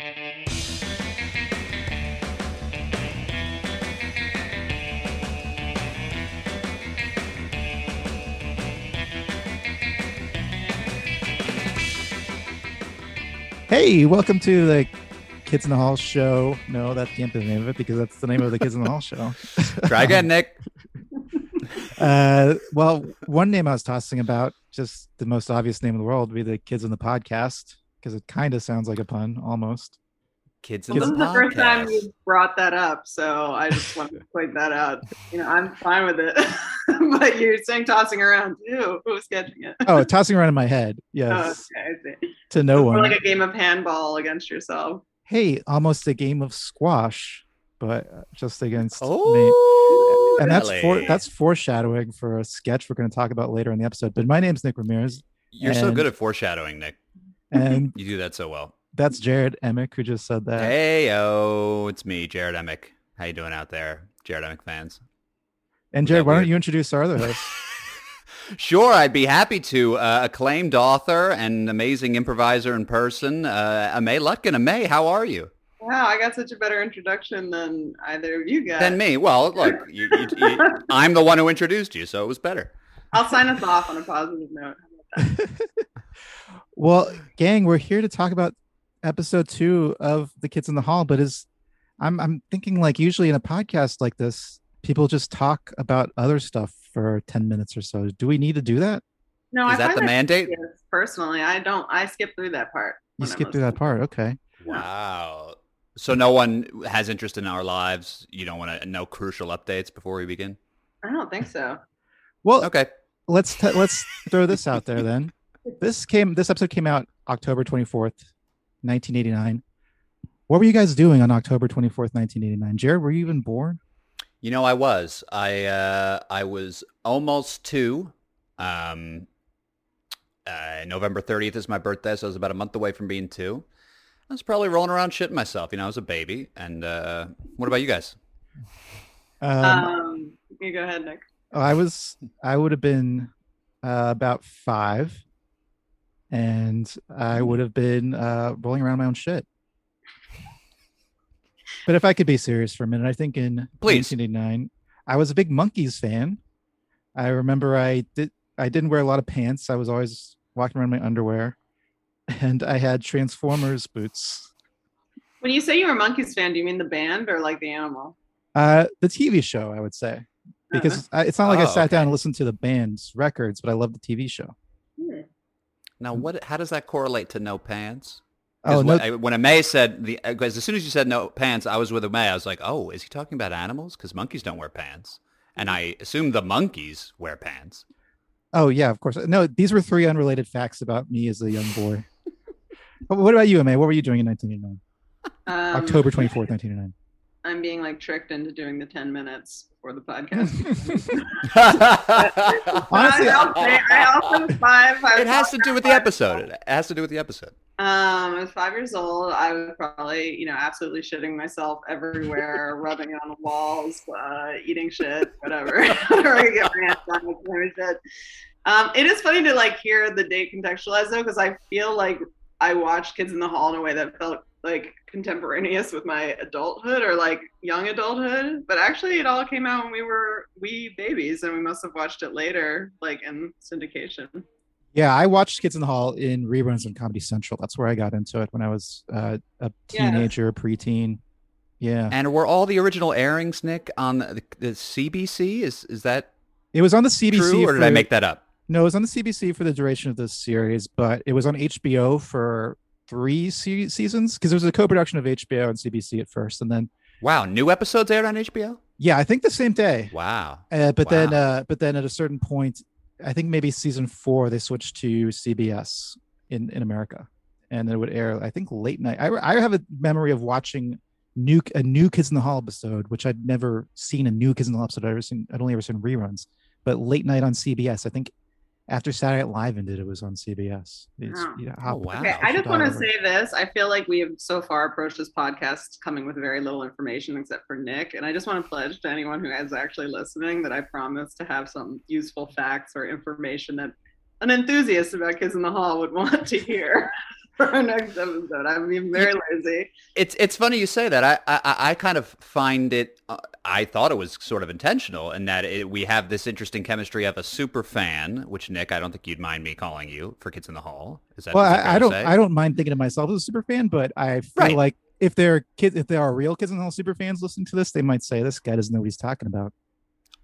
Hey, welcome to the Kids in the Hall show. No, that can't be the name of it because that's the name of the Kids in the Hall show. Try again, Nick. Uh, well, one name I was tossing about, just the most obvious name in the world, would be the Kids in the Podcast because it kind of sounds like a pun almost. Kids in Well, this the is the first time you brought that up, so I just want to point that out. You know, I'm fine with it, but you're saying tossing around too. Who's catching it? Oh, tossing around in my head. Oh, Yes, okay, I see. to no Or one. like a game of handball against yourself. hey, almost a game of squash, but uh, just against me. Oh, And that's for that's foreshadowing for a sketch we're going to talk about later in the episode. But my name's Nick Ramirez, You're so good at foreshadowing, Nick. And You do that so well. that's Jared Emick who just said that. Hey, oh, it's me, Jared Emick. How you doing out there, Jared Emick fans? and Jared, that why don't you introduce our other host? Sure, I'd be happy to. Uh, acclaimed author and amazing improviser in person, uh, Amay Lutkin. Amay, how are you? Wow, I got such a better introduction than either of you guys. Than me. Well, look, you, you, you, I'm the one who introduced you, so it was better. I'll sign us off on a positive note. well, gang, we're here to talk about episode two of the Kids in the Hall. But is I'm I'm thinking like usually in a podcast like this, people just talk about other stuff for ten minutes or so. Do we need to do that? No, Is I that the mandate? Personally, I don't. I skip through that part. You skip through that part, okay? Wow. So no one has interest in our lives. You don't want to know crucial updates before we begin. I don't think so. Well, Okay. Let's t- let's throw this out there then. This came this episode came out October 24th, 1989. What were you guys doing on October 24th, 1989? Jared, were you even born? You know, I was. I uh, I was almost two. Um, uh, November 30th is my birthday, so I was about a month away from being two. I was probably rolling around shitting myself. You know, I was a baby. And uh, what about you guys? Um, Um, you go ahead, Nick. Oh, I was I would have been uh, about five, and I would have been uh, rolling around my own shit. But if I could be serious for a minute, I think in Please. 1989, I was a big Monkees fan. I remember I did I didn't wear a lot of pants. I was always walking around in my underwear, and I had Transformers boots. When you say you're a Monkees fan, do you mean the band or like the animal? Uh, the TV show, I would say, because I, it's not like I Oh, sat down and listened to the band's records, but I love the TV show. Hmm. Now, what? How does that correlate to no pants? Oh 'Cause no, when, I- when Amay said the, because as soon as you said no pants, I was with Amay. I was like, oh, is he talking about animals? Because monkeys don't wear pants, and I assume the monkeys wear pants. Oh yeah, of course. No, these were three unrelated facts about me as a young boy. What about you, May? What were you doing in 1989? Um, October 24th, 1989. I'm being like tricked into doing the 10 minutes for the podcast. Honestly, I, I'll I also was five. I it has to do with the around episode. It has to do with the episode. Um, I was five years old. I was probably, you know, absolutely shitting myself everywhere, rubbing on the walls, uh, eating shit, whatever. whatever I get my hands on with kind shit. Um, it is funny to like hear the date contextualized though, because I feel like I watched Kids in the Hall in a way that felt like contemporaneous with my adulthood or like young adulthood. But actually, it all came out when we were wee babies, and we must have watched it later, like in syndication. yeah, I watched Kids in the Hall in reruns on Comedy Central. That's where I got into it when I was uh, a Yeah. teenager, preteen. Yeah, And were all the original airings, Nick, on the, the CBC? Is is that it was on the CBC. true, or did I make that up? No, it was on the CBC for the duration of the series, but it was on HBO for three se- seasons because it was a co-production of HBO and CBC at first, and then Wow, new episodes aired on HBO. yeah, I think the same day. Wow. Uh, but then, uh, but then at a certain point, I think maybe season four, they switched to CBS in in America, and then it would air. I think late night. I I have a memory of watching new a new Kids in the Hall episode, which I'd never seen a new Kids in the Hall episode. I'd ever seen. I'd only ever seen reruns, but late night on CBS. I think after Saturday Night Live ended, it was on CBS. It's, Oh. you know, how- Oh, wow. Okay, I just want to say this. I feel like we have so far approached this podcast coming with very little information except for Nick. And I just want to pledge to anyone who is actually listening that I promise to have some useful facts or information that an enthusiast about Kids in the Hall would want to hear. for our next episode. I'm being very lazy. It's it's funny you say that. I I, I kind of find it. Uh, I thought it was sort of intentional in that it, we have this interesting chemistry of a super fan, which Nick, I don't think you'd mind me calling you for Kids in the Hall. Is that well, is that fair I, I don't say? I don't mind thinking of myself as a super fan, but I feel Right. like if there are kids, if there are real kids in the Hall super fans listening to this, they might say this guy doesn't know what he's talking about.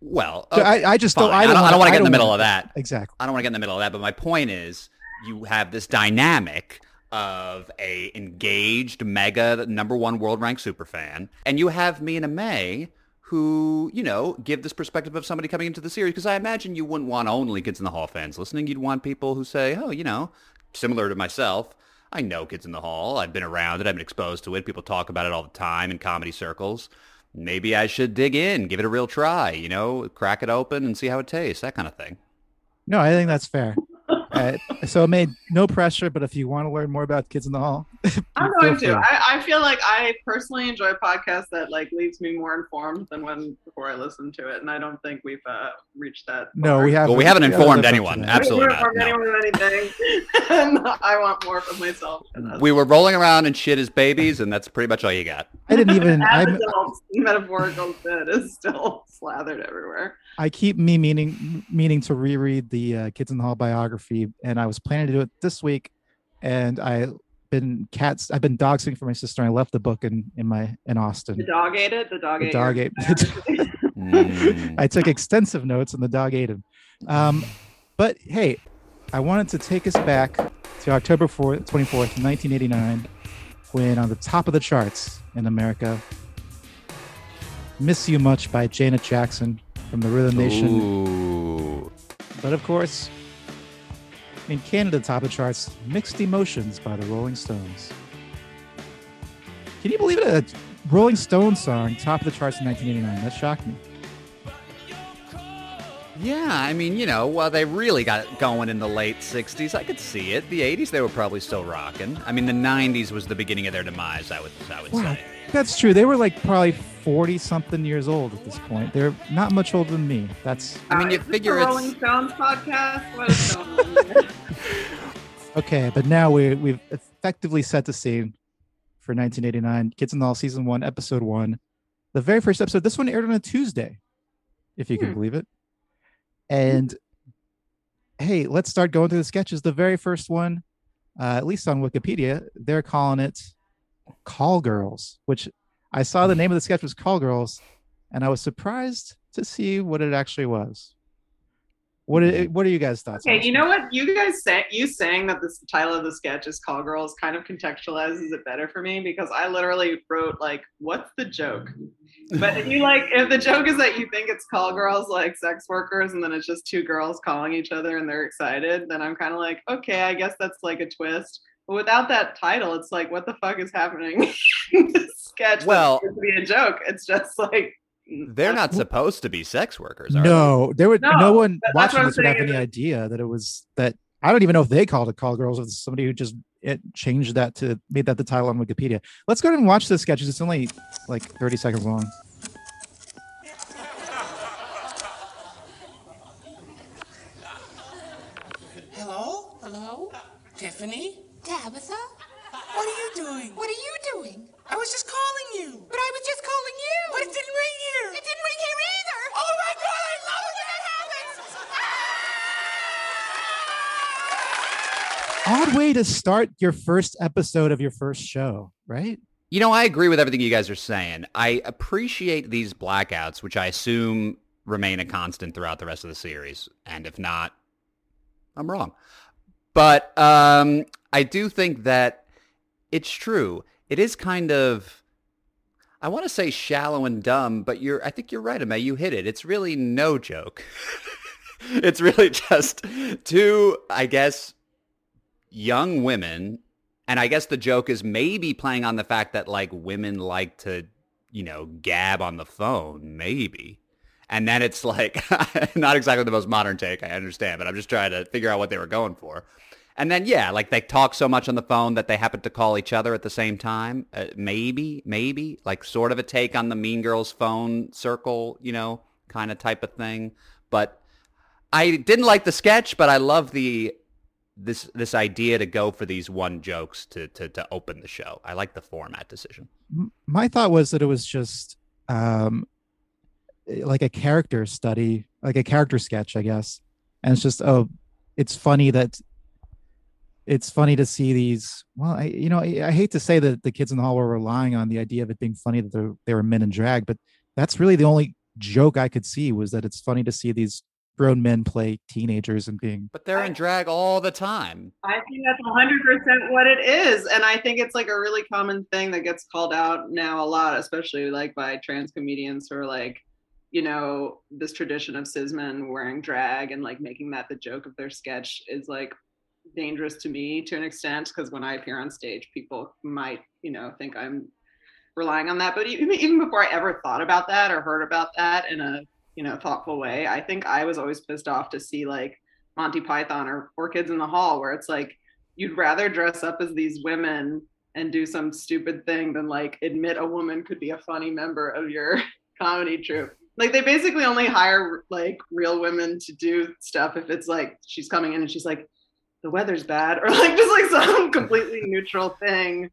Well, So okay, I, I just fine. don't. I I don't, don't, I don't want to get in the middle wanna- of that. Exactly. I don't want to get in the middle of that, but my point is you have this dynamic of a engaged mega number one world ranked super fan, and you have me and Amay who, you know, give this perspective of somebody coming into the series because I imagine you wouldn't want only Kids in the Hall fans listening. You'd want people who say, oh, you know, similar to myself, I know Kids in the Hall. I've been around it. I've been exposed to it. People talk about it all the time in comedy circles. Maybe I should dig in, give it a real try, you know, crack it open and see how it tastes, that kind of thing. No, I think that's fair. Uh, so it made no pressure, but if you want to learn more about Kids in the Hall, I'm going to. I, I feel like I personally enjoy podcasts that like leaves me more informed than when before I listen to it, and I don't think we've uh, reached that. No, far. we have. Well, we haven't informed lived anyone. Absolutely We haven't not, informed anyone of anything, and I want more from myself. We were rolling around and shit as babies, and that's pretty much all you got. I didn't even. As I adults, metaphorical shit is still slathered everywhere. I keep me meaning meaning to reread the uh, Kids in the Hall biography, and I was planning to do it this week, and I been cats. I've been dog sitting for my sister. and I left the book in in my in Austin. The dog ate it. The dog The ate. dog ate. Mm. I took extensive notes, and the dog ate him. Um, but hey, I wanted to take us back to October 4th, 24th, 1989, when on the top of the charts in America, "Miss You Much" by Janet Jackson from the Rhythm Nation. Ooh. But of course, in Canada, top of charts, Mixed Emotions by the Rolling Stones. Can you believe it? A Rolling Stones song, top of the charts in 1989. That shocked me. Yeah, I mean, you know, while they really got it going in the late 60s, I could see it. The 80s, they were probably still rocking. I mean, the 90s was the beginning of their demise, I would, I would Wow, say. that's true. They were like probably 40 something years old at this point. They're not much older than me. That's I mean, you is this figure the it's- Rolling Stones podcast. What is going on? okay. But now we, we've effectively set the scene for 1989 Kids in the Hall Season 1, Episode 1. The very first episode, this one aired on a Tuesday, if you can Hmm. believe it. And hey, let's start going through the sketches. The very first one, uh, at least on Wikipedia, they're calling it Call Girls, which I saw the name of the sketch was Call Girls, and I was surprised to see what it actually was. What are, mm-hmm. what are you guys' thoughts? Okay, this you know what? You guys say you saying that the title of the sketch is "Call Girls" kind of contextualizes it better for me because I literally wrote like, "What's the joke?" But if you like, if the joke is that you think it's call girls like sex workers, and then it's just two girls calling each other and they're excited, then I'm kind of like, okay, I guess that's like a twist. But without that title, it's like, what the fuck is happening this sketch? Well- supposed to be a joke. It's just like mm, They're not supposed to be sex workers, are they? No, there would no, No, one watching this would have any idea that it was that. I don't even know if they called it Call Girls. If somebody who just it changed that to made that the title on Wikipedia. Let's go ahead and watch the sketches. It's only like 30 seconds long. Hello? Hello? Tiffany? Tabitha? What are you doing? What are you doing? I was just calling you. But I was just calling you. But it didn't ring here. It didn't ring here either. Oh my god, I love it when that happens! Odd way to start your first episode of your first show, right? You know, I agree with everything you guys are saying. I appreciate these blackouts, which I assume remain a constant throughout the rest of the series. And if not, I'm wrong. But um, I do think that it's true. It is kind of, I want to say shallow and dumb, but you're, I think you're right, Ame. You hit it. It's really no joke. it's really just two, I guess, young women and I guess the joke is maybe playing on the fact that like women like to, you know, gab on the phone, maybe. And then it's like not exactly the most modern take, I understand, but I'm just trying to figure out what they were going for. And then yeah, like they talk so much on the phone that they happen to call each other at the same time. Uh, maybe, maybe like sort of a take on the Mean Girls phone circle, you know, kind of type of thing. But I didn't like the sketch, but I love the this this idea to go for these one jokes to to to open the show. I like the format decision. My thought was that it was just um like a character study like a character sketch i guess and it's just oh it's funny that it's funny to see these well i you know i, I hate to say that the kids in the hall were relying on the idea of it being funny that they're- they were men in drag but that's really the only joke i could see was that it's funny to see these grown men play teenagers and being But they're in drag all the time. I think that's 100% what it is. And I think it's like a really common thing that gets called out now a lot, especially like by trans comedians who are like, you know, this tradition of cis men wearing drag and like making that the joke of their sketch is like dangerous to me to an extent because when I appear on stage, people might, you know, think I'm relying on that. But even, before I ever thought about that or heard about that in a, you know, thoughtful way, I think I was always pissed off to see like Monty Python or, or Kids in the Hall, where it's like you'd rather dress up as these women and do some stupid thing than like admit a woman could be a funny member of your comedy troupe. Like they basically only hire like real women to do stuff if it's like she's coming in and she's like, the weather's bad, or like just like some completely neutral thing.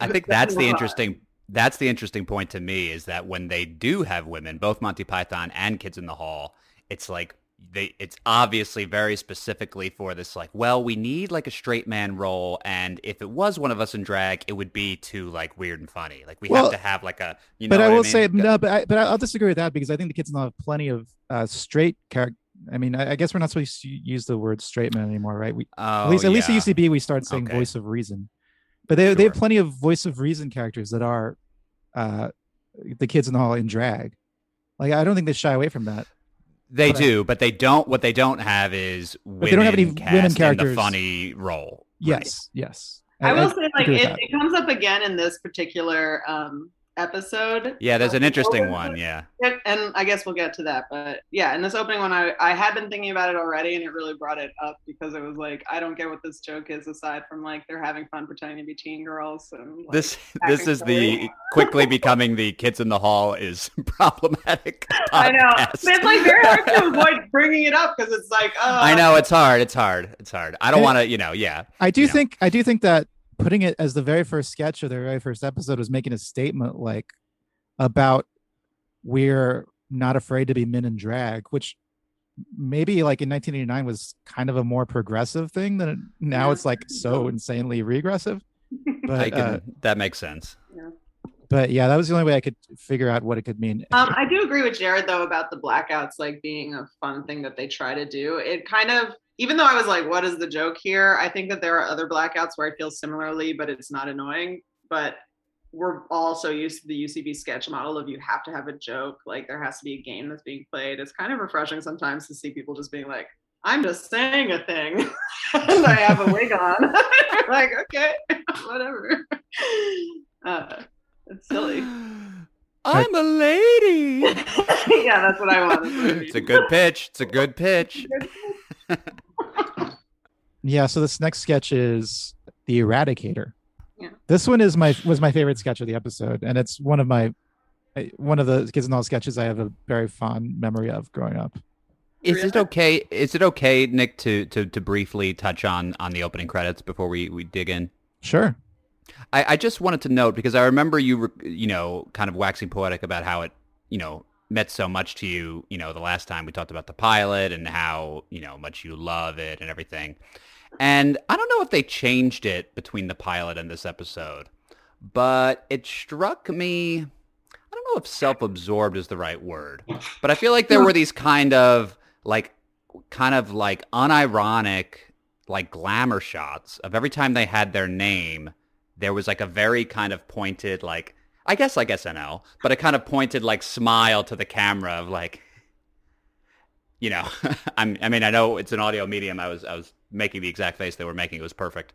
I think that's the interesting that's the interesting point to me is that when they do have women, both Monty Python and Kids in the Hall, it's like they it's obviously very specifically for this like, well, we need like a straight man role and if it was one of us in drag, it would be too like weird and funny. Like we Well, have to have like a you know but I what will mean? say no, but I, but I'll disagree with that because I think the kids now have plenty of uh, straight character. I mean, I, I guess we're not supposed to use the word straight man anymore, right? We oh, at least at least at UCB we started saying Okay. voice of reason, but they they have plenty of voice of reason characters that are uh, the kids in the hall in drag. Like I don't think they shy away from that. They but I- do, but they don't. What they don't have is women they don't have any cast women in the characters. funny role. Right. Yes, yes. I will say like it, it comes up again in this particular um episode. Yeah, there's an Uh, interesting open- one. Yeah. And I guess we'll get to that, but yeah, in this opening one, I, I had been thinking about it already, and it really brought it up because it was like I don't get what this joke is aside from like they're having fun pretending to be teen girls and like, This this acting is the silly. quickly becoming the kids in the hall is problematic. I know, it's like very hard to avoid bringing it up because it's like oh, I know it's hard. It's hard. It's hard. I don't want to, you know. Yeah. I do you know. think I do think that putting it as the very first sketch of the very first episode was making a statement like about we're not afraid to be men in drag, which maybe like in 1989 was kind of a more progressive thing than it, now Yeah. it's like so insanely regressive. But I can. uh, that makes sense. But yeah, that was the only way I could figure out what it could mean. Um, I do agree with Jared though about the blackouts like being a fun thing that they try to do. It kind of, even though I was like, "What is the joke here?" I think that there are other blackouts where I feel similarly, but it's not annoying. But we're all so used to the UCB sketch model of you have to have a joke, like there has to be a game that's being played. It's kind of refreshing sometimes to see people just being like, "I'm just saying a thing," and I have a wig on. like, okay, whatever. Uh, it's silly. I'm a lady. yeah, that's what I want. it's a good pitch. It's a good pitch. Yeah, so this next sketch is the Eradicator. Yeah. This one is my was my favorite sketch of the episode, and it's one of my one of the kids and all sketches I have a very fond memory of growing up. Is it okay? Is it okay, Nick, to to to briefly touch on on the opening credits before we we dig in? Sure. I, I just wanted to note because I remember you, you know, kind of waxing poetic about how it, you know, meant so much to you, you know, the last time we talked about the pilot and how, you know, much you love it and everything. And I don't know if they changed it between the pilot and this episode, but it struck me, I don't know if self-absorbed is the right word, but I feel like there were these kind of like, kind of like unironic, like glamour shots of every time they had their name, there was like a very kind of pointed like I guess like SNL, but a kind of pointed like smile to the camera of like you know, I'm I mean I know it's an audio medium. I was I was making the exact face they were making. It was perfect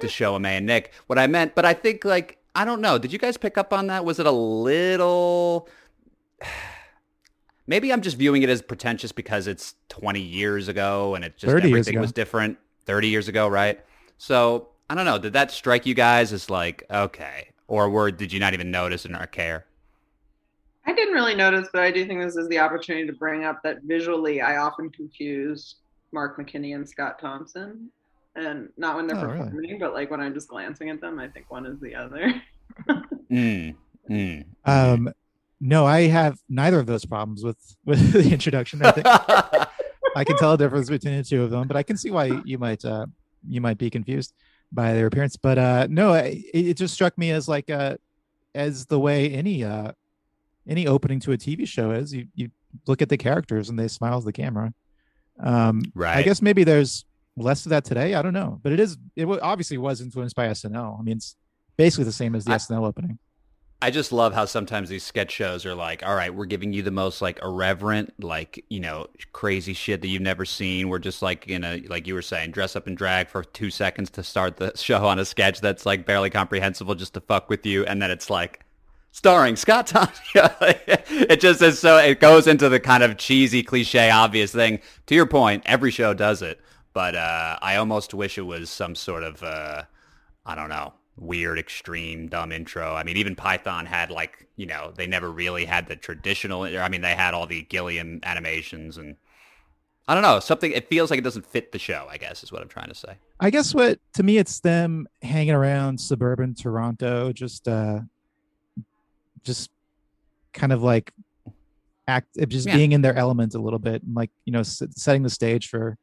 to show a and Nick. What I meant, but I think like I don't know. Did you guys pick up on that? Was it a little Maybe I'm just viewing it as pretentious because it's 20 years ago and it just everything was different 30 years ago, right? So I don't know. Did that strike you guys as like okay, or were did you not even notice and not care? I didn't really notice, but I do think this is the opportunity to bring up that visually I often confuse Mark McKinney and Scott Thompson. and not when they're Oh, really? performing, but like when I'm just glancing at them, I think one is the other. Mm, mm. Um, no, I have neither of those problems with with the introduction. I think I can tell a difference between the two of them, but I can see why you might uh, you might be confused by their appearance. But uh, no, I- it, it just struck me as like uh, as the way any uh, any opening to a TV show is. You you look at the characters and they smile at the camera. Um, right. I guess maybe there's less of that today. I don't know, but it is. It obviously was influenced by SNL. I mean, it's basically the same as the I- SNL opening. I just love how sometimes these sketch shows are like, all right, we're giving you the most like irreverent, like, you know, crazy shit that you've never seen. We're just like, you know, like you were saying, dress up and drag for two seconds to start the show on a sketch that's like barely comprehensible just to fuck with you. And then it's like, starring Scott Tanya. it just is so, it goes into the kind of cheesy, cliche, obvious thing. To your point, every show does it. But uh, I almost wish it was some sort of, uh, I don't know, weird, extreme, dumb intro. I mean, even Python had like, you know, they never really had the traditional. I mean, they had all the Gilliam animations and I don't know, something. It feels like it doesn't fit the show. I guess is what I'm trying to say. I guess what to me it's them hanging around suburban Toronto, just uh just kind of like act just Yeah. being in their element a little bit and like you know s- setting the stage for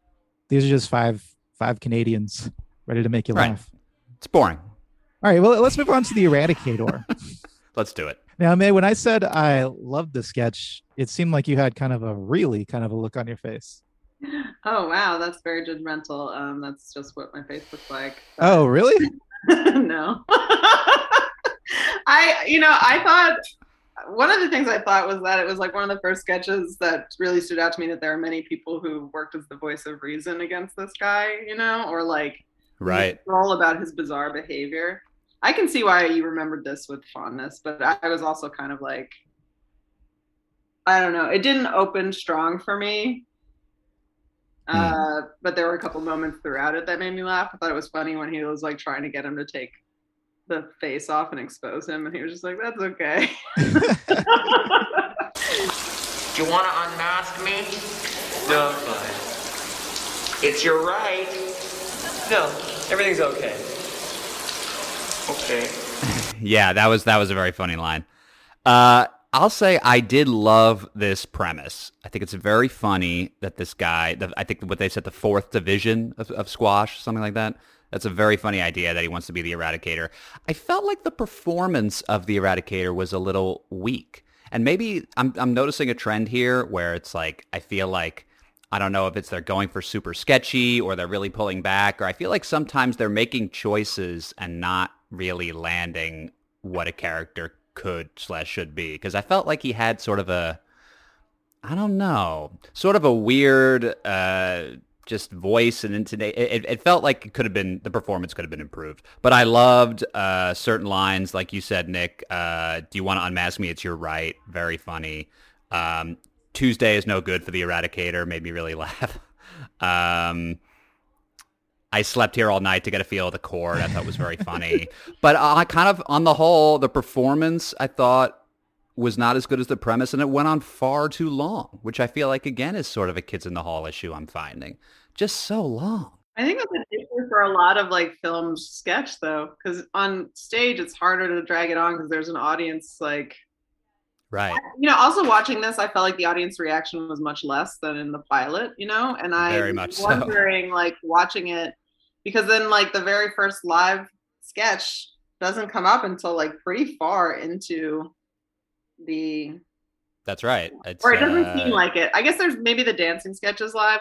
these are just five five Canadians ready to make you Right. laugh. It's boring. All right, well let's move on to the Eradicator. Let's do it. now, May, when I said I loved the sketch, it seemed like you had kind of a really kind of a look on your face. Oh wow, that's very judgmental. Um, that's just what my face looks like. Oh, really? no. I, you know, I thought one of the things I thought was that it was like one of the first sketches that really stood out to me that there are many people who worked as the voice of reason against this guy, you know, or like Right. all about his bizarre behavior. I can see why you remembered this with fondness, but I, I was also kind of like, I don't know, it didn't open strong for me. Uh, but there were a couple moments throughout it that made me laugh. I thought it was funny when he was like trying to get him to take the face off and expose him, and he was just like, "That's okay." Do you want to unmask me? No, I'm fine. It's your right. No, everything's okay. Okay. Yeah, that was that was a very funny line. Uh, I'll say I did love this premise. I think it's very funny that this guy, the, I think what they said, the fourth division of, of squash, something like that. That's a very funny idea that he wants to be the Eradicator. I felt like the performance of the Eradicator was a little weak, and maybe I'm I'm noticing a trend here where it's like I feel like I don't know if it's they're going for super sketchy or they're really pulling back, or I feel like sometimes they're making choices and not really landing what a character could slash should be. Because I felt like he had sort of a, I don't know, sort of a weird, uh, just voice and intonation. It, it felt like it could have been the performance could have been improved. But I loved uh, certain lines, like you said, Nick. Uh, Do you want to unmask me? It's your right. Very funny. Um, Tuesday is no good for the Eradicator. Made me really laugh. Um, I slept here all night to get a feel of the chord. I thought was very funny. but I kind of, on the whole, the performance I thought was not as good as the premise, and it went on far too long, which I feel like again is sort of a kids in the hall issue. I'm finding just so long. I think that's an issue for a lot of like film sketch though, because on stage it's harder to drag it on because there's an audience like Right. you know also watching this i felt like the audience reaction was much less than in the pilot you know and i Very was much so. wondering like watching it because then like the very first live sketch doesn't come up until like pretty far into the That's right. It's, or it doesn't uh, seem like it i guess there's maybe the dancing sketches live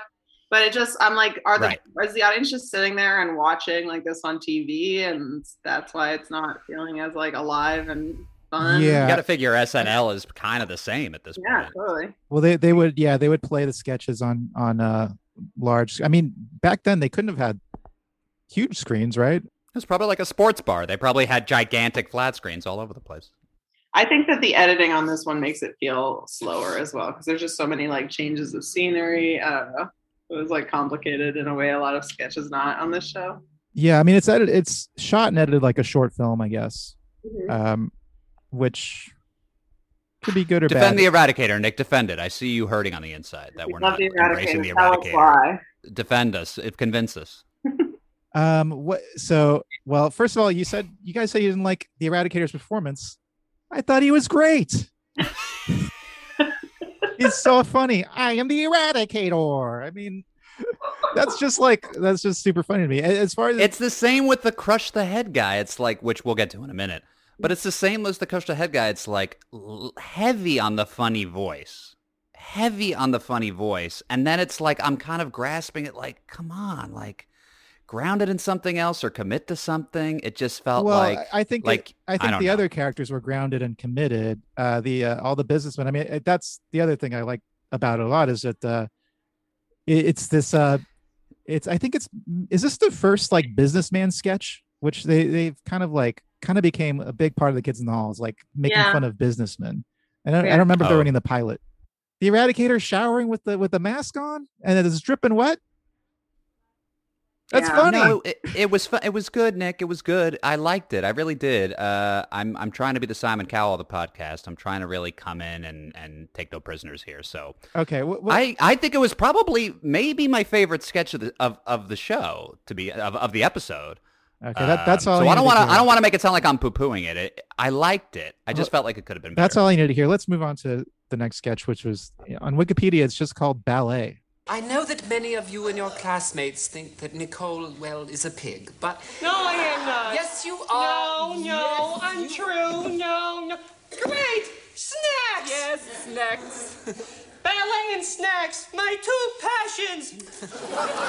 but it just i'm like are the Right. is the audience just sitting there and watching like this on tv and that's why it's not feeling as like alive and fun Yeah. You got to figure SNL is kind of the same at this yeah point. Yeah, totally Well, they they would yeah they would play the sketches on on uh large. I mean, back then they couldn't have had huge screens, right? It was probably like a sports bar. They probably had gigantic flat screens all over the place. I think that the editing on this one makes it feel slower as well because there's just so many like changes of scenery. I don't know. It was like complicated in a way a lot of sketches not on this show. Yeah, I mean it's edited, it's shot and edited like a short film, I guess. Um, which could be good or Defend bad. the Eradicator, Nick. Defend it. I see you hurting on the inside that we're not the embracing the Eradicator. why. Defend us. If convince us. Um, what? So, well, first of all, you said you guys said you didn't like the Eradicator's performance. I thought he was great. He's so funny. I am the Eradicator. I mean, that's just like that's just super funny to me. As far as It's the same with the crush the head guy. It's like, which we'll get to in a minute. But it's the same as the crush the head guy. It's like heavy on the funny voice, heavy on the funny voice, and then it's like I'm kind of grasping it. Like, come on, like grounded in something else or commit to something. It just felt well, like I I think like, it- I I think don't the know. other characters were grounded and committed. Uh, the uh, all the businessmen. I mean, it- that's the other thing I like about it a lot is that uh, it, it's this. Uh, it's I think it's is this the first like businessman sketch, which they they've kind of like kind of became a big part of the kids in the halls, like making Yeah. fun of businessmen. And I, I don't remember if they were Oh. any in the pilot. The Eradicator showering with the with the mask on, and it is dripping wet. That's Yeah. funny. No, it, it was fu- it was good, Nick. It was good. I liked it. I really did. Uh, I'm I'm trying to be the Simon Cowell of the podcast. I'm trying to really come in and and take no prisoners here. So Okay, wh- wh- I I think it was probably maybe my favorite sketch of the of, of the show to be of, of the episode. okay, that, that's Um, all. So I I don't want to. I don't want to make it sound like I'm poo pooing it. it. I liked it. I just Well, felt like it could have been better. That's all I needed to hear. Let's move on to the next sketch, which was on Wikipedia. It's just called ballet. I know that many of you and your classmates think that Nicole, well, is a pig, but No, I am not. yes, you are. No, no, Yes, I'm you- true. No, no. Great! Snacks! Yes, snacks. Ballet and snacks, my two passions!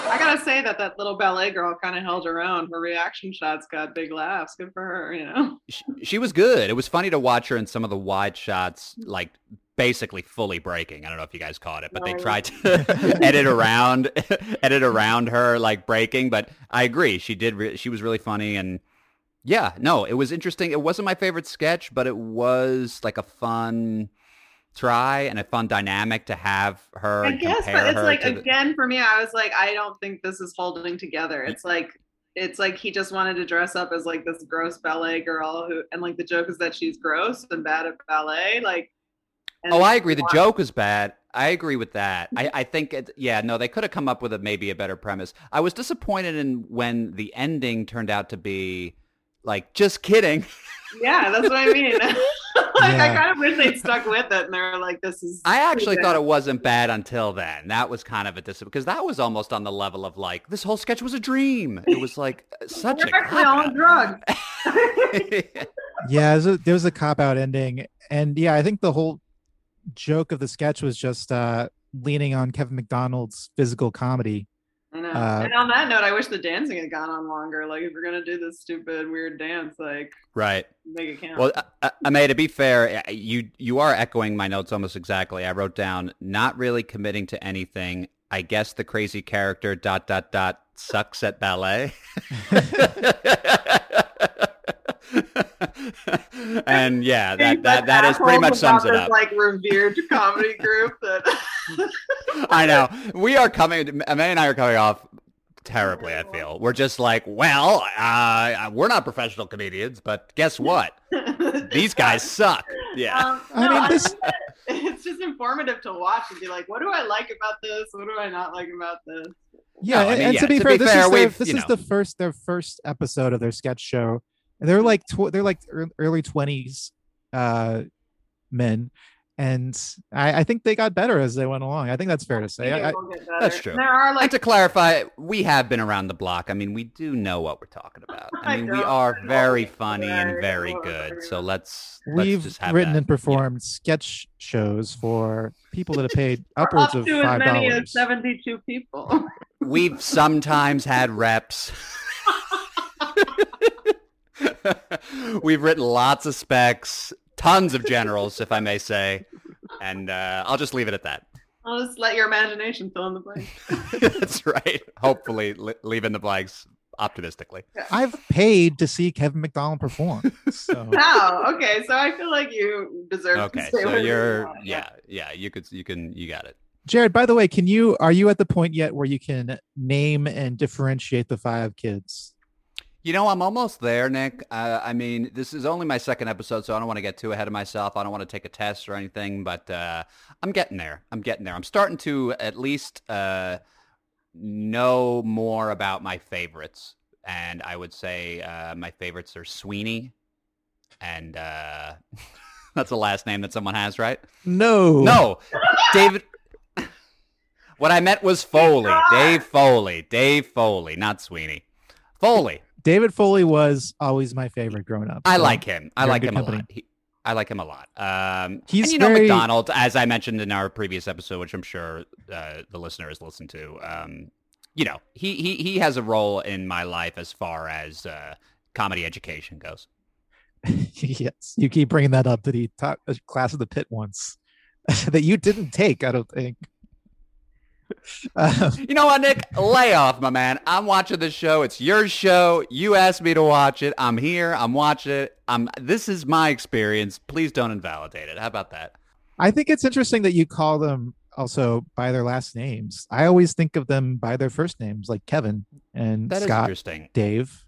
I gotta say that that little ballet girl kind of held her own. Her reaction shots got big laughs. Good for her, you know. she, she was good. It was funny to watch her in some of the wide shots, like basically fully breaking. I don't know if you guys caught it, but they tried to edit around, edit around her like breaking. But I agree, she did. Re- she was really funny, and yeah, no, it was interesting. It wasn't my favorite sketch, but it was like a fun try and a fun dynamic to have her. I guess, but it's like to the- again for me, I was like, I don't think this is holding together. It's like it's like he just wanted to dress up as like this gross ballet girl who and like the joke is that she's gross and bad at ballet. Like Oh, and Oh, I agree. The joke was bad. I agree with that. I, I think, it, yeah, no, they could have come up with a maybe a better premise. I was disappointed in when the ending turned out to be like, just kidding. Yeah, that's what I mean. like I kind of wish they'd stuck with it and they were like, this is I actually thought it wasn't bad until then. That was kind of a dis because that was almost on the level of like this whole sketch was a dream. It was like such We're a actually on drugs. Yeah, there was a, there was a cop out ending, and yeah, I think the whole joke of the sketch was just uh, leaning on Kevin McDonald's physical comedy. I know. Uh, and on that note, I wish the dancing had gone on longer. Like, if you're gonna do this stupid weird dance, like right. make it count. Well, uh, uh, Amay, to be fair, uh, you you are echoing my notes almost exactly. I wrote down not really committing to anything. I guess the crazy character dot dot dot sucks at ballet. and yeah, that that, that is pretty much sums it up. Like revered comedy group that. I know we are coming. Amay and I are coming off terribly. I feel we're just like, well, uh, we're not professional comedians, but guess what? These guys suck. Yeah. Um, I mean, this- it's just informative to watch and be like, what do I like about this? What do I not like about this? Yeah, No, I and, mean, and yeah, to be to fair, be this fair, is their, this you is know- the first their first episode of their sketch show. And they're like tw- they're like early twenties uh, men, and I, I think they got better as they went along. I think that's fair to say. think I, it will get better. That's true. And There are And to clarify, we have been around the block. I mean, we do know what we're talking about. I I mean, we are very funny and very very good. So let's let's we've just have written that. and performed sketch shows for people that have paid upwards up of to as five dollars. 72 people. We've sometimes had reps. We've written lots of specs, tons of generals, if I may say, and uh, I'll just leave it at that. I'll just let your imagination fill in the blanks. That's right. Hopefully, li- leave in the blanks optimistically. I've paid to see Kevin McDonald perform. So Wow. Okay. So I feel like you deserve to Okay, stay so you're you are. yeah, yeah. You could you can you got it. Jared, by the way, can you are you at the point yet where you can name and differentiate the five kids? You know, I'm almost there, Nick. Uh, I mean, this is only my second episode, so I don't want to get too ahead of myself. I don't want to take a test or anything, but uh, I'm getting there. I'm getting there. I'm starting to at least uh, know more about my favorites and I would say uh, my favorites are Sweeney, and uh, that's the last name that someone has, right? No. No, David. what I meant was Foley, Dave Foley, Dave Foley, not Sweeney. Foley. David Foley was always my favorite growing up. I so like him. I like him a lot. He, I like him a lot. Um, He's and you know McDonald, as I mentioned in our previous episode, which I'm sure uh, the listener has listened to. Um, you know, he, he he has a role in my life as far as uh, comedy education goes. yes, you keep bringing that up that he taught a class of the pit once that you didn't take. I don't think. Um, You know what, Nick? Lay off, my man. I'm watching the show. It's your show. You asked me to watch it. I'm here. I'm watching it. I'm. This is my experience. Please don't invalidate it. How about that? I think it's interesting that you call them also by their last names. I always think of them by their first names, like Kevin and That Scott, interesting. Dave.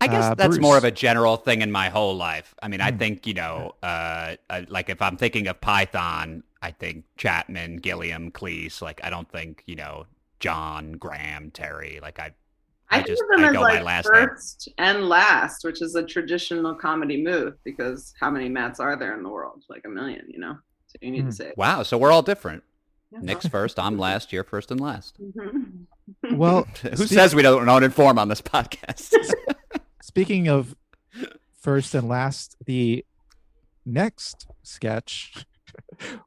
I guess Uh, that's more of a general thing in my whole life. I mean, I Hmm. think you know, uh, uh, like if I'm thinking of Python, I think Chapman, Gilliam, Cleese. Like I don't think you know John, Graham, Terry. Like I, I, I think just of them I as go by like last name. first and last, which is a traditional comedy move because how many Matts are there in the world? Like a million, you know. So you need Hmm. to say. Wow, so we're all different. Yeah. Nick's first, I'm last. You're first and last. Mhm. Well, Who speak- says we don't don't inform on this podcast? Speaking of first and last, the next sketch Great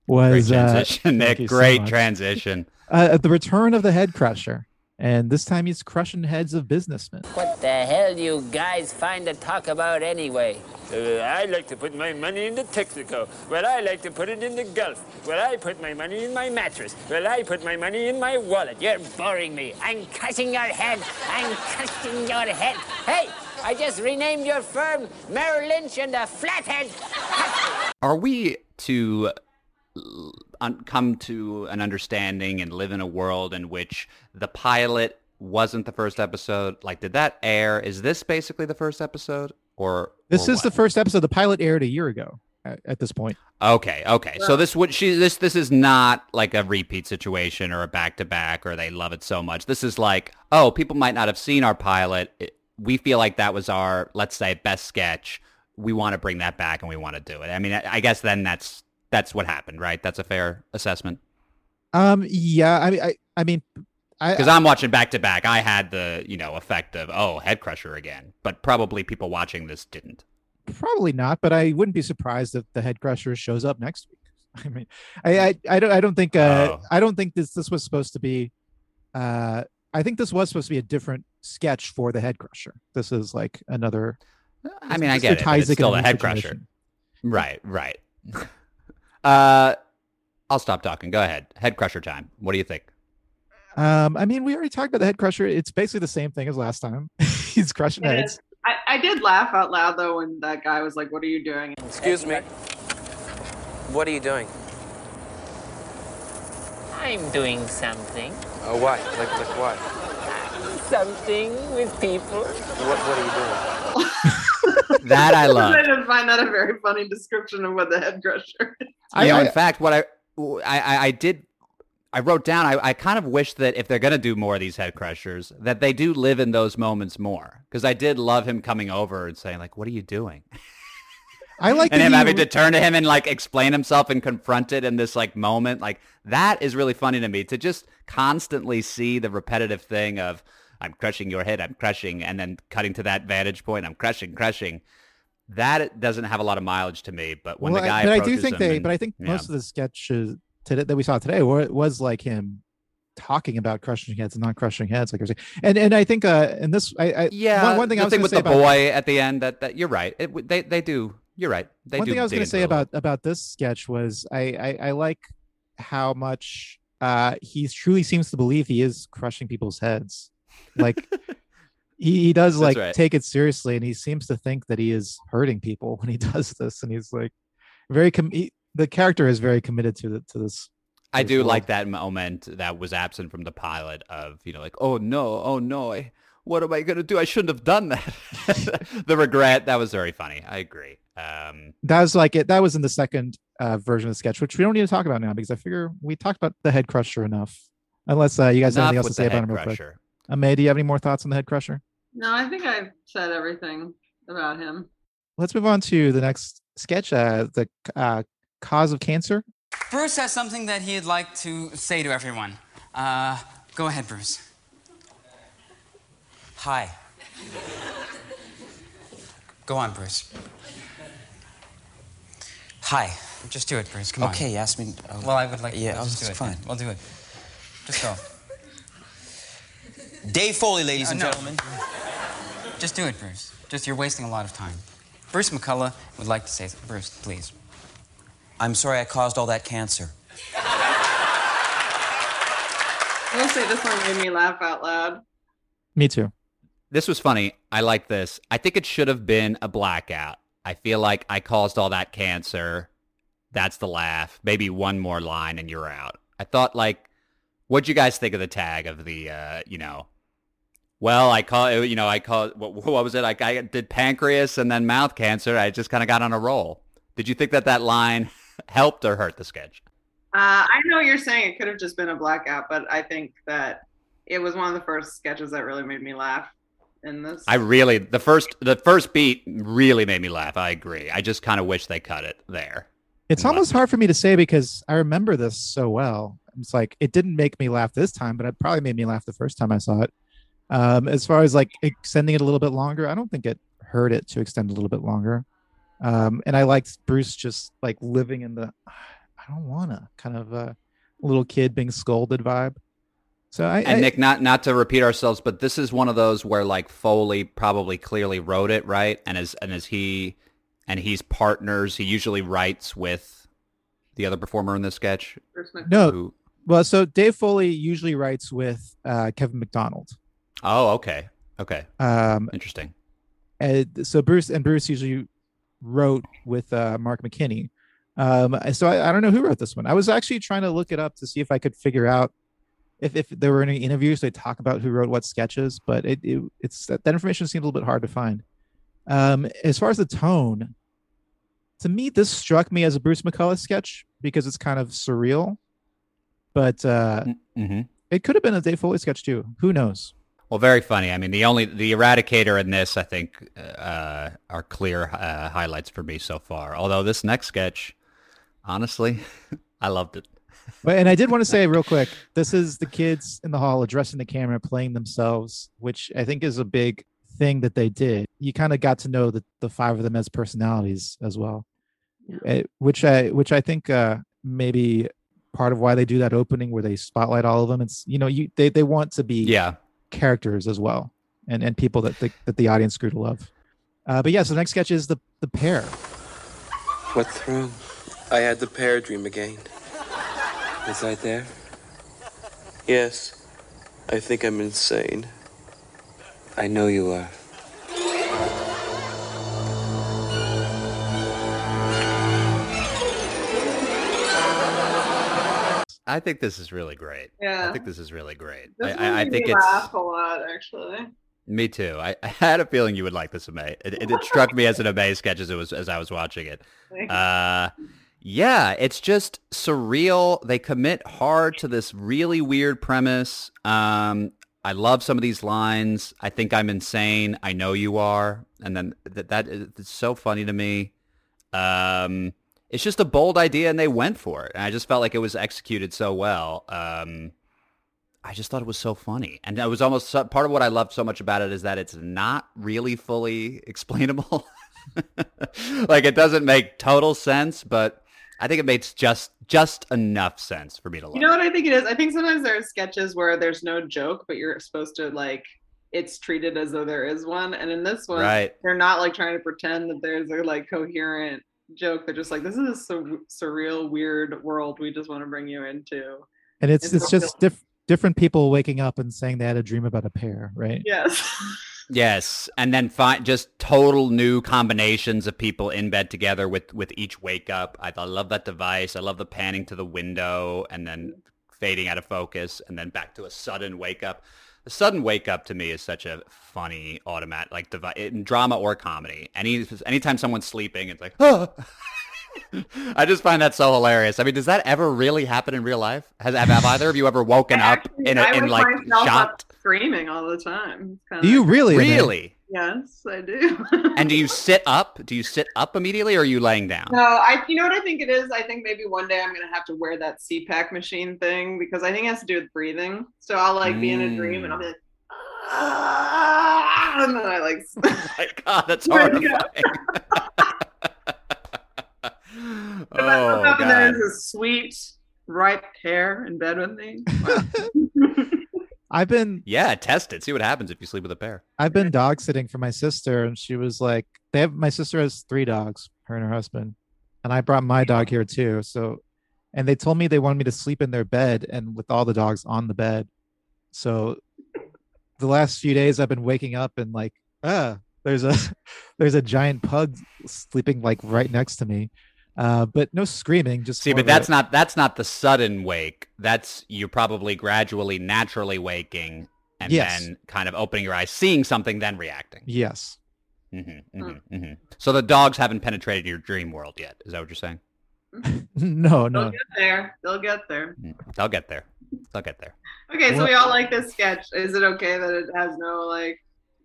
was uh, transition, thank Nick. you so Great transition. uh, the return of the head crusher, and this time he's crushing heads of businessmen. What the hell do you guys find to talk about anyway? Uh, I like to put my money into Texaco. Well, I like to put it in the Gulf. Well, I put my money in my mattress. Well, I put my money in my wallet. You're boring me. I'm crushing your head. I'm crushing your head. Hey, I just renamed your firm Merrill Lynch and the Flathead. Are we to uh, un- come to an understanding and live in a world in which the pilot wasn't the first episode? Like, did that air? Is this basically the first episode, or This or is the first episode. The pilot aired a year ago. At, at this point, Okay, okay. So this would she this this is not like a repeat situation or a back to back or they love it so much. This is like, oh, people might not have seen our pilot. It, we feel like that was our let's say best sketch. We want to bring that back and we want to do it. I mean, I, I guess then that's that's what happened, right? That's a fair assessment. um, yeah, I mean, I, I mean, I, Because I'm watching back to back, I had the you know effect of oh head crusher again, but probably people watching this didn't. Probably not, but I wouldn't be surprised if the head crusher shows up next week. I mean, I I, I don't I don't think uh Oh. I don't think this this was supposed to be uh I think this was supposed to be a different sketch for the head crusher. This is like another I mean, I get it. It's still a head crusher. Right, right. uh, I'll stop talking. Go ahead. Head crusher time. What do you think? Um I mean we already talked about the head crusher. It's basically the same thing as last time. He's crushing It heads. I, I did laugh out loud though when that guy was like, "What are you doing?" Excuse me. What are you doing? I'm doing something. Oh, what? Like, like what? Something with people. What, what are you doing? That I I love. did find that a very funny description of what the head crusher. is. I- you know, I- in fact, what I, I, I- I did, I wrote down. I, I kind of wish that if they're gonna do more of these head crushers, that they do live in those moments more. Because I did love him coming over and saying like, "What are you doing?" I like and him he- having to turn to him and like explain himself and confront it in this like moment. Like that is really funny to me to just constantly see the repetitive thing of I'm crushing your head, I'm crushing, and then cutting to that vantage point, I'm crushing, crushing. That doesn't have a lot of mileage to me, but when well, the I- guy but I do think they and- but I think yeah. most of the sketches today that we saw today were, was like him talking about crushing heads and not crushing heads like you're saying. And and I think uh and this I, I yeah, one, one thing I was thing with the boy at the end that, that you're right. It, they they do. You're right. They one do thing I was going to say it a little. about about this sketch was I, I I like how much uh he truly seems to believe he is crushing people's heads. Like he, he does like right. take it seriously, and he seems to think that he is hurting people when he does this, and he's like very com- he, the character is very committed to the to this. I do world. like that moment that was absent from the pilot of, you know, like, oh no, oh no, I, what am I going to do? I shouldn't have done that. the regret, that was very funny. I agree. Um, That was like it. That was in the second uh, version of the sketch, which we don't need to talk about now because I figure we talked about the head crusher enough. Unless uh, you guys have anything else to say about him real quick. Crusher. Uh, do you have any more thoughts on the head crusher? No, I think I've said everything about him. Let's move on to the next sketch. Uh, the uh, cause of cancer. Bruce has something that he'd like to say to everyone. Uh, go ahead, Bruce. Hi. Go on, Bruce. Hi. Just do it, Bruce. Come on. Okay, you ask me. uh, Well, I would like. Yeah, let's oh, just do it. fine. We'll do it. Just go. Dave Foley, ladies Uh, and no. gentlemen. Just do it, Bruce. Just you're wasting a lot of time. Bruce McCulloch would like to say, Bruce, please. I'm sorry I caused all that cancer. I will say this one made me laugh out loud. Me too. This was funny. I like this. I think it should have been a blackout. I feel like I caused all that cancer. That's the laugh. Maybe one more line and you're out. I thought like, what'd you guys think of the tag of the, uh, you know, well, I call you know, I call what, what was it? Like I did pancreas and then mouth cancer. I just kind of got on a roll. Did you think that that line helped or hurt the sketch? Uh, I know what you're saying it could have just been a blackout, but I think that it was one of the first sketches that really made me laugh in this. I really the first the first beat really made me laugh. I agree. I just kind of wish they cut it there. It's almost hard for me to say because I remember this so well. It's like it didn't make me laugh this time, but it probably made me laugh the first time I saw it. Um, as far as like extending it a little bit longer, I don't think it hurt it to extend a little bit longer. Um, and I liked Bruce just like living in the I don't wanna kind of a little kid being scolded vibe. So I, And I- Nick, not not to repeat ourselves, but this is one of those where like Foley probably clearly wrote it, right? And as and as he and he's partners, he usually writes with the other performer in this sketch. no, Who- well, so Dave Foley usually writes with uh, Kevin McDonald. Oh, okay. Okay. Um, Interesting. and so Bruce and Bruce usually wrote with uh, Mark McKinney. Um, so I, I don't know who wrote this one. I was actually trying to look it up to see if I could figure out if, if there were any interviews they talk about who wrote what sketches, but it, it it's that, that information seemed a little bit hard to find. Um, as far as the tone, to me, this struck me as a Bruce McCulloch sketch because it's kind of surreal, but uh, Mm-hmm. it could have been a Dave Foley sketch too. Who knows? Well, very funny. I mean, the only the Eradicator and this, I think, uh, are clear uh, highlights for me so far. Although this next sketch, honestly, I loved it. But and I did want to say real quick, this is the kids in the hall addressing the camera, playing themselves, which I think is a big thing that they did. You kind of got to know the, the five of them as personalities as well, Eh, which I which I think uh, maybe part of why they do that opening where they spotlight all of them. It's you know you they they want to be Yeah. Characters as well, and and people that the, that the audience grew to love. Uh, but yeah, so the next sketch is the the pear. What's wrong? I had the pear dream again. Is I there? Yes. I think I'm insane. I know you are. I think this is really great. Yeah. I think this is really great. This I, I, I think me it's laugh a lot, actually. me too. I, I had a feeling you would like this Amay. It, it, it struck me as an Amay sketch as it was as I was watching it. Uh, yeah, it's just surreal. They commit hard to this really weird premise. Um, I love some of these lines. I think I'm insane. I know you are, and then that that is it's so funny to me. Um, it's just a bold idea, and they went for it. And I just felt like it was executed so well. Um, I just thought it was so funny, and it was almost so- part of what I loved so much about it is that it's not really fully explainable. like it doesn't make total sense, but I think it makes just just enough sense for me to love. You know what I think it is? I think sometimes there are sketches where there's no joke, but you're supposed to like it's treated as though there is one. And in this one, Right. they're not like trying to pretend that there's a like coherent joke. They're just like, this is a sur- surreal, weird world we just want to bring you into. And it's It's it's just diff- different people waking up and saying they had a dream about a pear, right? Yes. Yes, and then find just total new combinations of people in bed together with with each wake up. I, I love that device. I love the panning to the window and then fading out of focus and then back to a sudden wake up. The sudden wake up to me is such a funny automatic like device eh, in drama or comedy. Any anytime someone's sleeping, it's like oh. I just find that so hilarious. I mean, does that ever really happen in real life? Has have, have either of you ever woken up Actually, in, a, I in like myself shocked? screaming all the time. It's Do you kinda- really? Amay? Really? Yes, I do. And do you sit up? Do you sit up immediately, or are you laying down? No, I. You know what I think it is. I think maybe one day I'm gonna have to wear that CPAP machine thing because I think it has to do with breathing. So I'll like be in a dream and I'll be like, "Ah," and then I like. My God, that's horrifying. Oh I look and God. there's a sweet, ripe pear in bed with me. Wow. I've been Yeah, test it. See what happens if you sleep with a pair. I've been dog sitting for my sister, and she was like, "They have my sister has three dogs, her and her husband, and I brought my dog here too." So, and they told me they wanted me to sleep in their bed and with all the dogs on the bed. So, the last few days I've been waking up and like, ah, there's a there's a giant pug sleeping like right next to me, uh, but no screaming. Just See, but that's a- not that's not the sudden wake. That's you probably gradually, naturally waking, and Yes. then kind of opening your eyes, seeing something, then reacting. yes. hmm hmm hmm So the dogs haven't penetrated your dream world yet. Is that what you're saying? no, no. They'll no. get there. They'll get there. Mm, They'll get there. They'll get there. Okay, so Well- we all like this sketch. Is it okay that it has no like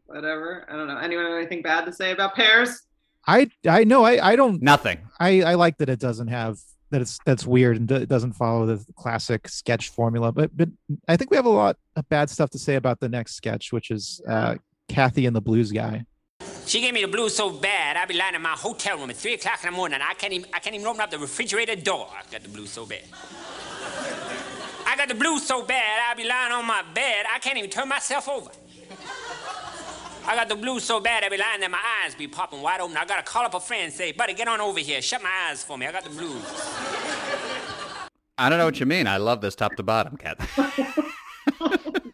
whatever? I don't know. Anyone have anything bad to say about pears? I I know I I don't Nothing. I I like that it doesn't have that it's that's weird and it doesn't follow the classic sketch formula. But but I think we have a lot of bad stuff to say about the next sketch, which is uh, Kathy and the Blues Guy. She gave me the blues so bad, I'd be lying in my hotel room at 3 o'clock in the morning. I can't even, I can't even open up the refrigerator door. I got the blues so bad. I got the blues so bad, I'd be lying on my bed. I can't even turn myself over. I got the blues so bad, I'd be lying there, my eyes be popping wide open. I gotta call up a friend and say, buddy, get on over here. Shut my eyes for me. I got the blues. I don't know what you mean. I love this top to bottom, Kat.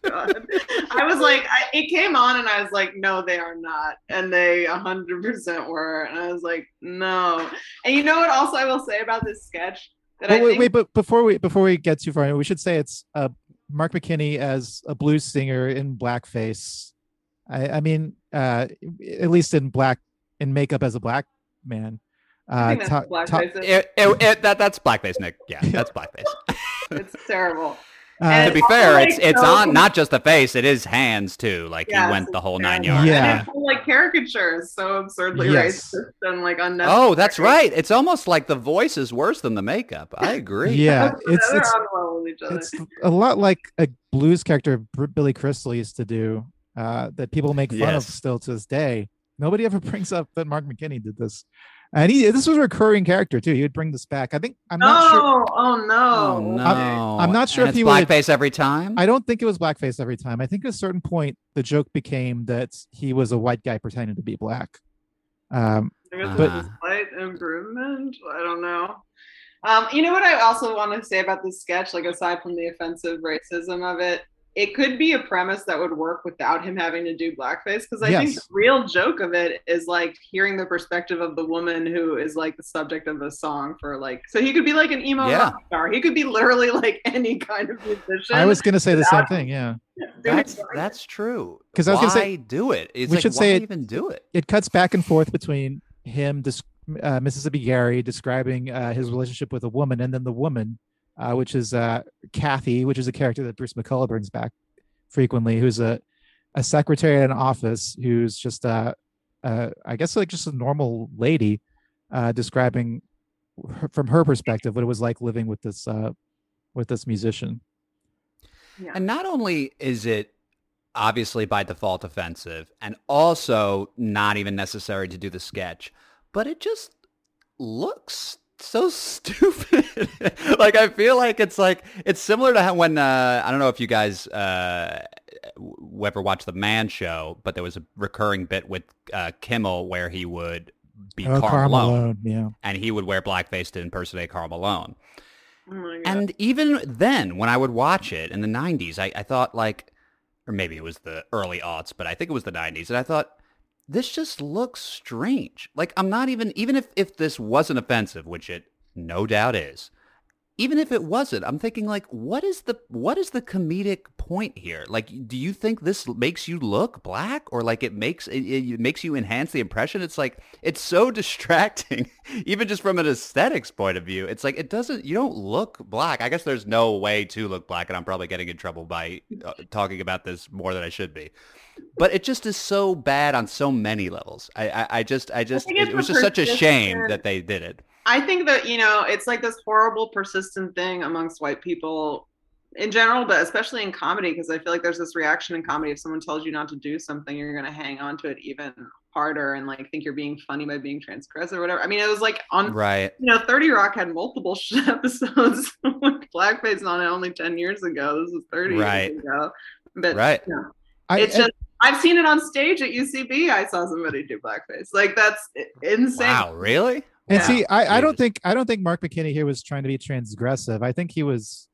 God. I was like, I, it came on, and I was like, no, they are not, and they hundred percent were, and I was like, no. And you know what? Also, I will say about this sketch that I Wait, wait, think wait, but before we before we get too far, we should say it's uh, Mark McKinney as a blues singer in blackface. I, I mean, uh, at least in black in makeup as a black man. I Uh, think that's ta- ta- blackface. It, it, it, that, that's blackface, Nick. Yeah, that's blackface. it's terrible. uh, to be fair, like, it's it's so- on not just the face; it is hands too. Like Yes, he went the whole nine yards. Yeah. it's all, like caricatures, so absurdly Yes. racist and like unnecessary. Oh, that's right. It's almost like the voice is worse than the makeup. I agree. yeah, it's it's on well with each other. it's a lot like a blues character Billy Crystal used to do uh, that people make fun of still to this day. Nobody ever brings up that Mark McKinney did this, and he this was a recurring character too. He would bring this back. I think I'm no, not sure. oh no, Oh no! I'm not sure And if it's he would- blackface every time. I don't think it was blackface every time. I think at a certain point the joke became that he was a white guy pretending to be black. Um, I guess But- it's a slight improvement. I don't know. Um, you know what I also want to say about this sketch, like aside from the offensive racism of it, it could be a premise that would work without him having to do blackface. Because I think the real joke of it is like hearing the perspective of the woman who is like the subject of the song for like. So he could be like an emo Yeah. rock star. He could be literally like any kind of musician. I was gonna say the same thing. Yeah, doing That's true. Because I was gonna say- do it? It's we like, should why say it- even do it. it cuts back and forth between him, uh, Mississippi Gary, describing uh, his relationship with a woman, and then the woman, uh, which is uh, Kathy, which is a character that Bruce McCulloch brings back frequently, who's a a secretary at an office who's just uh, uh, I guess like just a normal lady, uh, describing her, from her perspective what it was like living with this uh, with this musician. Yeah. And not only is it obviously by default offensive and also not even necessary to do the sketch, but it just looks so stupid. like I feel like it's like it's similar to how when uh, I don't know if you guys uh, ever watched the Man Show, but there was a recurring bit with uh, Kimmel where he would be Oh, Karl Karl Malone, Malone, yeah. and he would wear blackface to impersonate Karl Malone. Oh. And even then, when I would watch it in the 90s, I, I thought like, or maybe it was the early aughts, but I think it was the 90s. And I thought, this just looks strange. Like I'm not even, even if, if this wasn't offensive, which it no doubt is, even if it wasn't, I'm thinking like, what is the what is the comedic point here? Like, do you think this makes you look black, or like it makes it, it makes you enhance the impression? It's like it's so distracting, even just from an aesthetics point of view. It's like it doesn't. You don't look black. I guess there's no way to look black, and I'm probably getting in trouble by uh, talking about this more than I should be. But it just is so bad on so many levels. I I, I just I just think it, it's was just such a shame that they did it. I think that you know it's like this horrible, persistent thing amongst white people in general, but especially in comedy, because I feel like there's this reaction in comedy if someone tells you not to do something, you're gonna hang on to it even harder and like think you're being funny by being transgressive or whatever. I mean, it was like on Right. you know, 30 Rock had multiple episodes with blackface on it only 10 years ago. This was 30 Right. years ago. But Right. you know, I- it's and- just I've seen it on stage at UCB. I saw somebody do blackface. Like that's insane. Wow, really? And Yeah. see, I, I don't think I don't think Mark McKinney here was trying to be transgressive. I think he was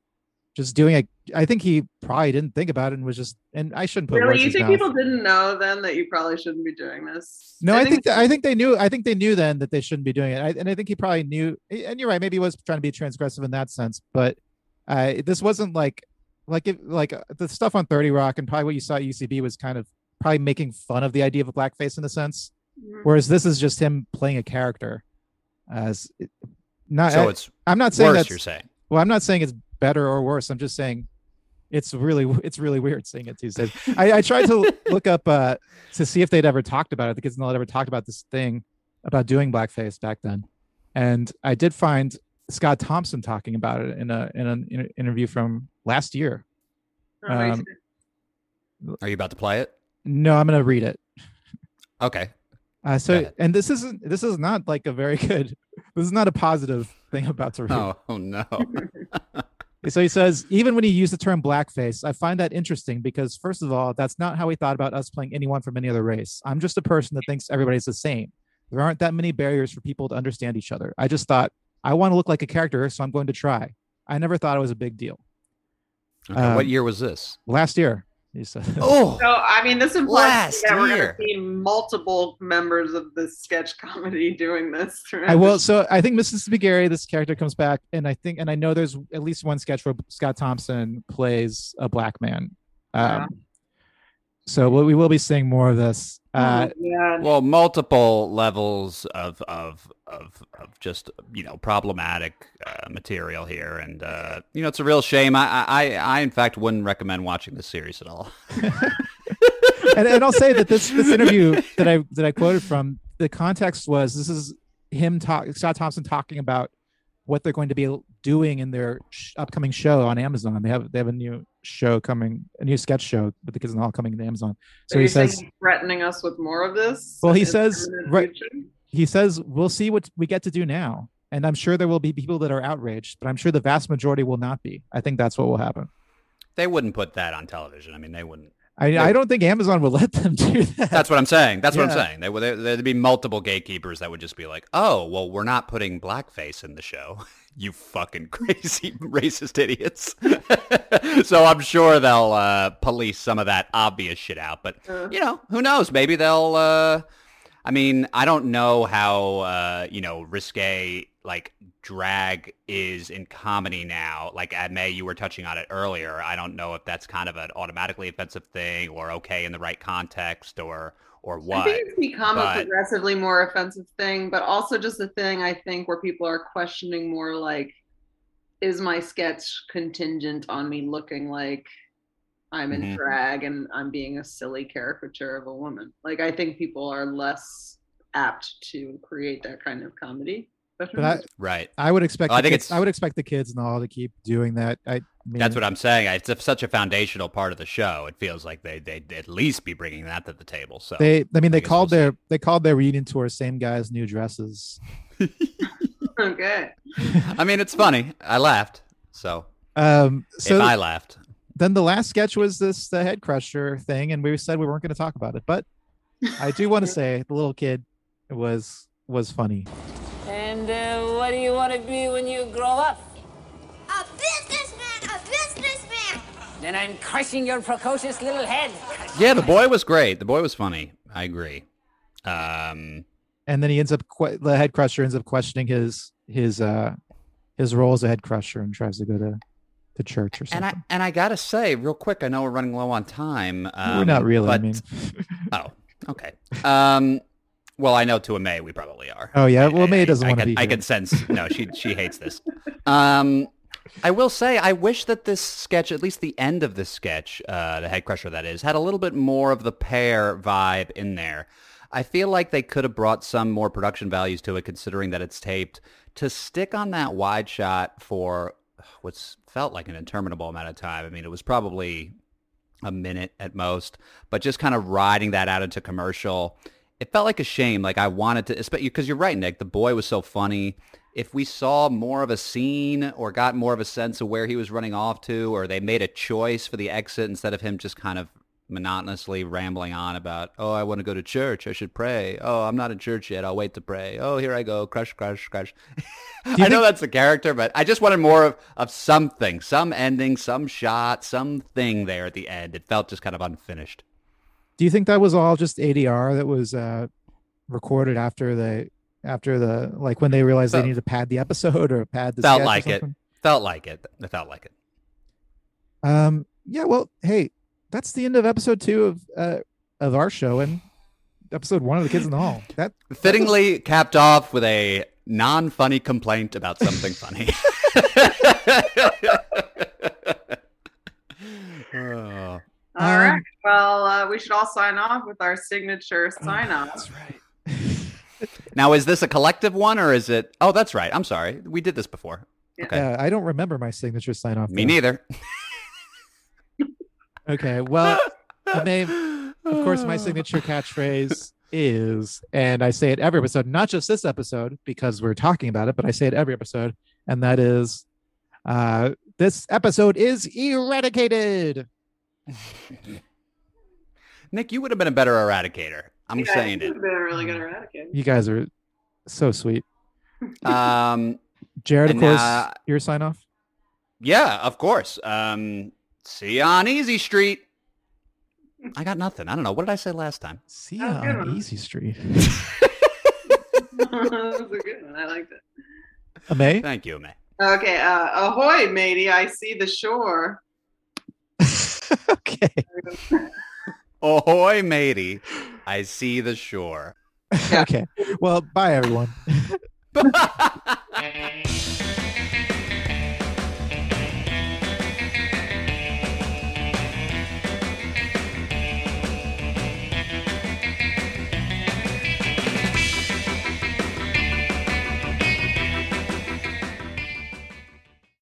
just doing it. I think he probably didn't think about it and was just. And I shouldn't put Really, in you think mouth. people didn't know then that you probably shouldn't be doing this? No, I think that, I think they knew. I think they knew then that they shouldn't be doing it. I, and I think he probably knew. And you're right. Maybe he was trying to be transgressive in that sense. But uh, this wasn't like like it, like uh, the stuff on Thirty Rock and probably what you saw at UCB was kind of probably making fun of the idea of a blackface in a sense. Mhm. Whereas this is just him playing a character. As it- not. So it's I'm not saying worse, that's you're saying. Well, I'm not saying it's better or worse. I'm just saying it's really it's really weird seeing it Tuesdays. I, I tried to look up uh to see if they'd ever talked about it. The kids had ever talked about this thing about doing blackface back then, and I did find Scott Thompson talking about it in a in an inter- interview from last year. Um, Are you about to play it? no, I'm gonna read it. Okay. Uh, so, and this isn't this is not like a very good. This is not a positive thing about to read. Oh, oh no. So he says, even when he used the term blackface, I find that interesting because, first of all, that's not how he thought about us playing anyone from any other race. I'm just a person that thinks everybody's the same. There aren't that many barriers for people to understand each other. I just thought, I want to look like a character, so I'm going to try. I never thought it was a big deal. Okay, Um, what year was this? Last year. Oh, So I mean, this implies Last that we're going to see multiple members of the sketch comedy doing this. I will. So I think Mississippi Gary, this character comes back, and I think, and I know there's at least one sketch where Scott Thompson plays a black man. Um, So we we will be seeing more of this. Uh, yeah. Well, multiple levels of of of, of just you know problematic uh, material here, and uh, you know it's a real shame. I, I I in fact wouldn't recommend watching this series at all. and, and I'll say that this this interview that I that I quoted from the context was this is him talk Scott Thompson talking about what they're going to be doing in their sh- upcoming show on Amazon. They have they have a new show coming, a new sketch show with the Kids in the Hall coming to Amazon. So Are he you says he's threatening us with more of this. Well, he says right. He says we'll see what we get to do now, and I'm sure there will be people that are outraged, but I'm sure the vast majority will not be. I think that's what will happen. They wouldn't put that on television. I mean, they wouldn't. I, I don't think Amazon will let them do that. That's what I'm saying. That's what I'm saying. They would there, there'd be multiple gatekeepers that would just be like, "Oh, well, we're not putting blackface in the show." you fucking crazy racist idiots. so I'm sure they'll uh, police some of that obvious shit out. But you know, who knows? Maybe they'll. Uh, I mean, I don't know how uh, you know risque like drag is in comedy now. Like Amay, you were touching on it earlier. I don't know if that's kind of an automatically offensive thing or okay in the right context or or what. I think it's become a progressively more offensive thing, but also just a thing I think where people are questioning more like, is my sketch contingent on me looking like I'm in Mhm. drag and I'm being a silly caricature of a woman? Like, I think people are less apt to create that kind of comedy. But I, Right. I would expect. Well, I think kids, it's- I would expect the Kids in the Hall to keep doing that. I mean, That's what I'm saying. It's a, such a foundational part of the show. It feels like they they would at least be bringing that to the table. So they. I mean, they guess called we'll their they called their reunion tour "Same Guys, New Dresses." okay. I mean, it's funny. I laughed. So Um, so if I laughed, then the last sketch was this the head crusher thing, and we said we weren't going to talk about it, but I do want to say the little kid was was funny. And uh, what do you want to be when you grow up? A businessman, a businessman. Then I'm crushing your precocious little head. yeah, the boy was great. The boy was funny. I agree. Um, and then he ends up que- the head crusher ends up questioning his his uh his role as a head crusher and tries to go to the church or something. And. I and I gotta say, real quick, I know we're running low on time. Um, We're not really. I But, mean, oh, okay. Um, well, I know to a May we probably are. oh yeah. Well, May doesn't I want to can, be. I can sense. No, she she hates this. Um, I will say, I wish that this sketch, at least the end of this sketch, uh, the head crusher that is, had a little bit more of the pear vibe in there. I feel like they could have brought some more production values to it, considering that it's taped. To stick on that wide shot for what's felt like an interminable amount of time. I mean, it was probably a minute at most, but just kind of riding that out into commercial. It felt like a shame. Like I wanted to, because you're right, Nick. The boy was so funny. If we saw more of a scene or got more of a sense of where he was running off to, or they made a choice for the exit instead of him just kind of monotonously rambling on about, oh, I want to go to church. I should pray. Oh, I'm not in church yet. I'll wait to pray. Oh, here I go. Crush, crush, crush. I know that's the character, but I just wanted more of, of something, some ending, some shot, something there at the end. It felt just kind of unfinished. Do you think that was all just ADR that was uh, recorded after the after the like when they realized they needed to pad the episode or pad the felt like it. Felt like it. It felt like it. Um. Yeah. Well. Hey, that's the end of episode two of uh of our show and episode one of the Kids in the Hall. That Fittingly capped off with a non-funny complaint about something funny. Oh. All Um, right. Well, uh, we should all sign off with our signature sign off. That's right. Now, is this a collective one or is it? Oh, that's right. I'm sorry. We did this before. Okay. Yeah, I don't remember my signature sign off. Me though. neither. Okay. Well, the name, of course, my signature catchphrase is, and I say it every episode, not just this episode because we're talking about it, but I say it every episode, and that is, uh, this episode is eradicated. Nick, you would have been a better eradicator. I'm Yeah, saying you've it. been a really good eradicator. You guys are so sweet. Um, Jared, of And, course, uh, your sign off. yeah, of course. Um, see you on Easy Street. I got nothing. I don't know. What did I say last time? See That ya was good on one. Easy Street. that was a good one. I liked it. Amay? Thank you, May. Okay. Uh, ahoy, matey! I see the shore. okay. Ahoy, matey. I see the shore. okay. Well, bye, everyone.